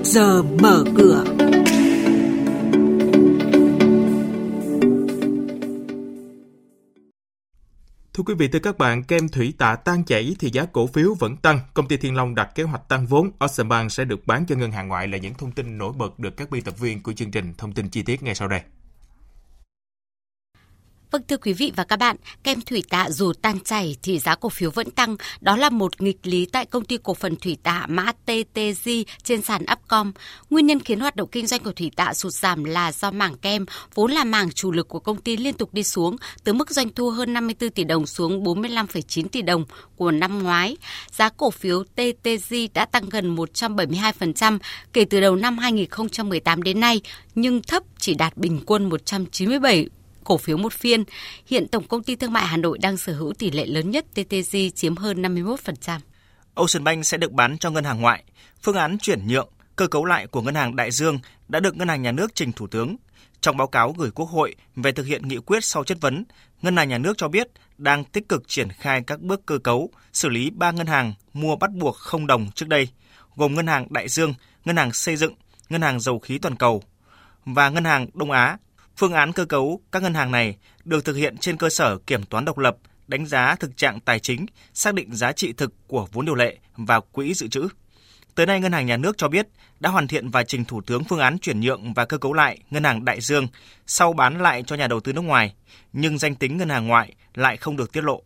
trước giờ mở cửa. Thưa quý vị, thưa các bạn, kem thủy tạ tan chảy thì giá cổ phiếu vẫn tăng. Công ty Thiên Long đặt kế hoạch tăng vốn. Ocean Bank sẽ được bán cho ngân hàng ngoại là những thông tin nổi bật được các biên tập viên của chương trình thông tin chi tiết ngay sau đây. Vâng thưa quý vị và các bạn, kem thủy tạ dù tan chảy thì giá cổ phiếu vẫn tăng. Đó là một nghịch lý tại công ty cổ phần thủy tạ mã TTG trên sàn Upcom. Nguyên nhân khiến hoạt động kinh doanh của thủy tạ sụt giảm là do mảng kem, vốn là mảng chủ lực của công ty liên tục đi xuống, từ mức doanh thu hơn 54 tỷ đồng xuống 45,9 tỷ đồng của năm ngoái. Giá cổ phiếu TTG đã tăng gần 172% kể từ đầu năm 2018 đến nay, nhưng thấp chỉ đạt bình quân 197 cổ phiếu một phiên. Hiện Tổng công ty Thương mại Hà Nội đang sở hữu tỷ lệ lớn nhất TTG chiếm hơn 51%. Ocean Bank sẽ được bán cho ngân hàng ngoại. Phương án chuyển nhượng, cơ cấu lại của ngân hàng Đại Dương đã được ngân hàng nhà nước trình Thủ tướng. Trong báo cáo gửi Quốc hội về thực hiện nghị quyết sau chất vấn, ngân hàng nhà nước cho biết đang tích cực triển khai các bước cơ cấu, xử lý ba ngân hàng mua bắt buộc không đồng trước đây, gồm ngân hàng Đại Dương, ngân hàng xây dựng, ngân hàng dầu khí toàn cầu và ngân hàng Đông Á Phương án cơ cấu các ngân hàng này được thực hiện trên cơ sở kiểm toán độc lập, đánh giá thực trạng tài chính, xác định giá trị thực của vốn điều lệ và quỹ dự trữ. Tới nay, Ngân hàng Nhà nước cho biết đã hoàn thiện và trình Thủ tướng phương án chuyển nhượng và cơ cấu lại Ngân hàng Đại Dương sau bán lại cho nhà đầu tư nước ngoài, nhưng danh tính ngân hàng ngoại lại không được tiết lộ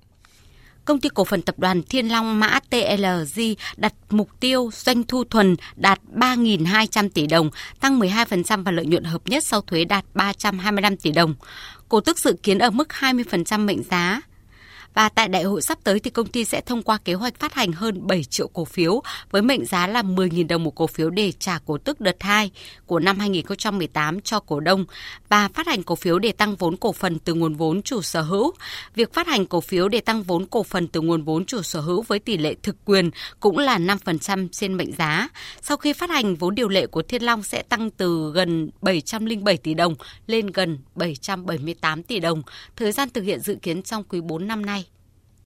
công ty cổ phần tập đoàn Thiên Long mã TLG đặt mục tiêu doanh thu thuần đạt 3.200 tỷ đồng, tăng 12% và lợi nhuận hợp nhất sau thuế đạt 325 tỷ đồng. Cổ tức dự kiến ở mức 20% mệnh giá. Và tại đại hội sắp tới thì công ty sẽ thông qua kế hoạch phát hành hơn 7 triệu cổ phiếu với mệnh giá là 10.000 đồng một cổ phiếu để trả cổ tức đợt 2 của năm 2018 cho cổ đông và phát hành cổ phiếu để tăng vốn cổ phần từ nguồn vốn chủ sở hữu. Việc phát hành cổ phiếu để tăng vốn cổ phần từ nguồn vốn chủ sở hữu với tỷ lệ thực quyền cũng là 5% trên mệnh giá. Sau khi phát hành, vốn điều lệ của Thiên Long sẽ tăng từ gần 707 tỷ đồng lên gần 778 tỷ đồng. Thời gian thực hiện dự kiến trong quý 4 năm nay.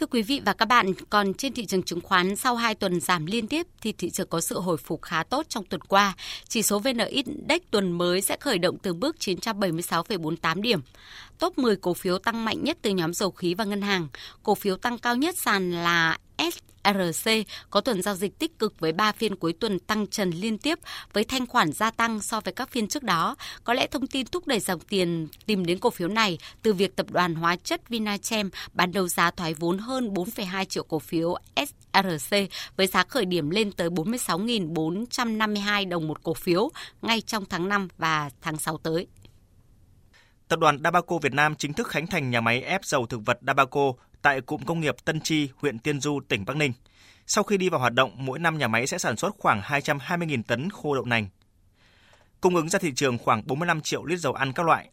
Thưa quý vị và các bạn, còn trên thị trường chứng khoán sau 2 tuần giảm liên tiếp thì thị trường có sự hồi phục khá tốt trong tuần qua. Chỉ số VN Index tuần mới sẽ khởi động từ bước 976,48 điểm. Top 10 cổ phiếu tăng mạnh nhất từ nhóm dầu khí và ngân hàng. Cổ phiếu tăng cao nhất sàn là S RC có tuần giao dịch tích cực với 3 phiên cuối tuần tăng trần liên tiếp với thanh khoản gia tăng so với các phiên trước đó. Có lẽ thông tin thúc đẩy dòng tiền tìm đến cổ phiếu này từ việc tập đoàn hóa chất Vinachem bán đấu giá thoái vốn hơn 4,2 triệu cổ phiếu SRC với giá khởi điểm lên tới 46.452 đồng một cổ phiếu ngay trong tháng 5 và tháng 6 tới. Tập đoàn Dabaco Việt Nam chính thức khánh thành nhà máy ép dầu thực vật Dabaco tại cụm công nghiệp Tân Chi, huyện Tiên Du, tỉnh Bắc Ninh. Sau khi đi vào hoạt động, mỗi năm nhà máy sẽ sản xuất khoảng 220.000 tấn khô đậu nành, cung ứng ra thị trường khoảng 45 triệu lít dầu ăn các loại.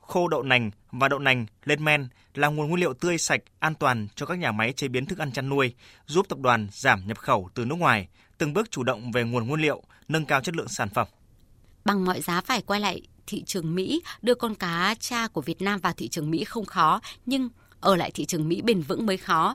Khô đậu nành và đậu nành lên men là nguồn nguyên liệu tươi sạch, an toàn cho các nhà máy chế biến thức ăn chăn nuôi, giúp tập đoàn giảm nhập khẩu từ nước ngoài, từng bước chủ động về nguồn nguyên liệu, nâng cao chất lượng sản phẩm. Bằng mọi giá phải quay lại thị trường Mỹ, đưa con cá cha của Việt Nam vào thị trường Mỹ không khó, nhưng ở lại thị trường Mỹ bền vững mới khó.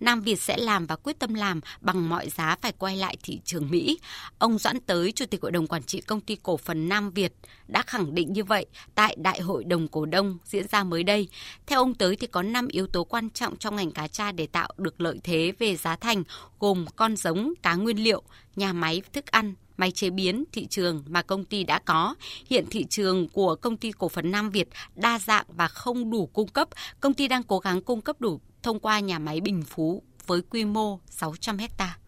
Nam Việt sẽ làm và quyết tâm làm bằng mọi giá phải quay lại thị trường Mỹ. Ông Doãn Tới, Chủ tịch Hội đồng Quản trị Công ty Cổ phần Nam Việt đã khẳng định như vậy tại Đại hội đồng cổ đông diễn ra mới đây. Theo ông Tới thì có 5 yếu tố quan trọng trong ngành cá tra để tạo được lợi thế về giá thành gồm con giống, cá nguyên liệu, nhà máy thức ăn, máy chế biến thị trường mà công ty đã có. Hiện thị trường của công ty cổ phần Nam Việt đa dạng và không đủ cung cấp. Công ty đang cố gắng cung cấp đủ thông qua nhà máy Bình Phú với quy mô 600 hectare.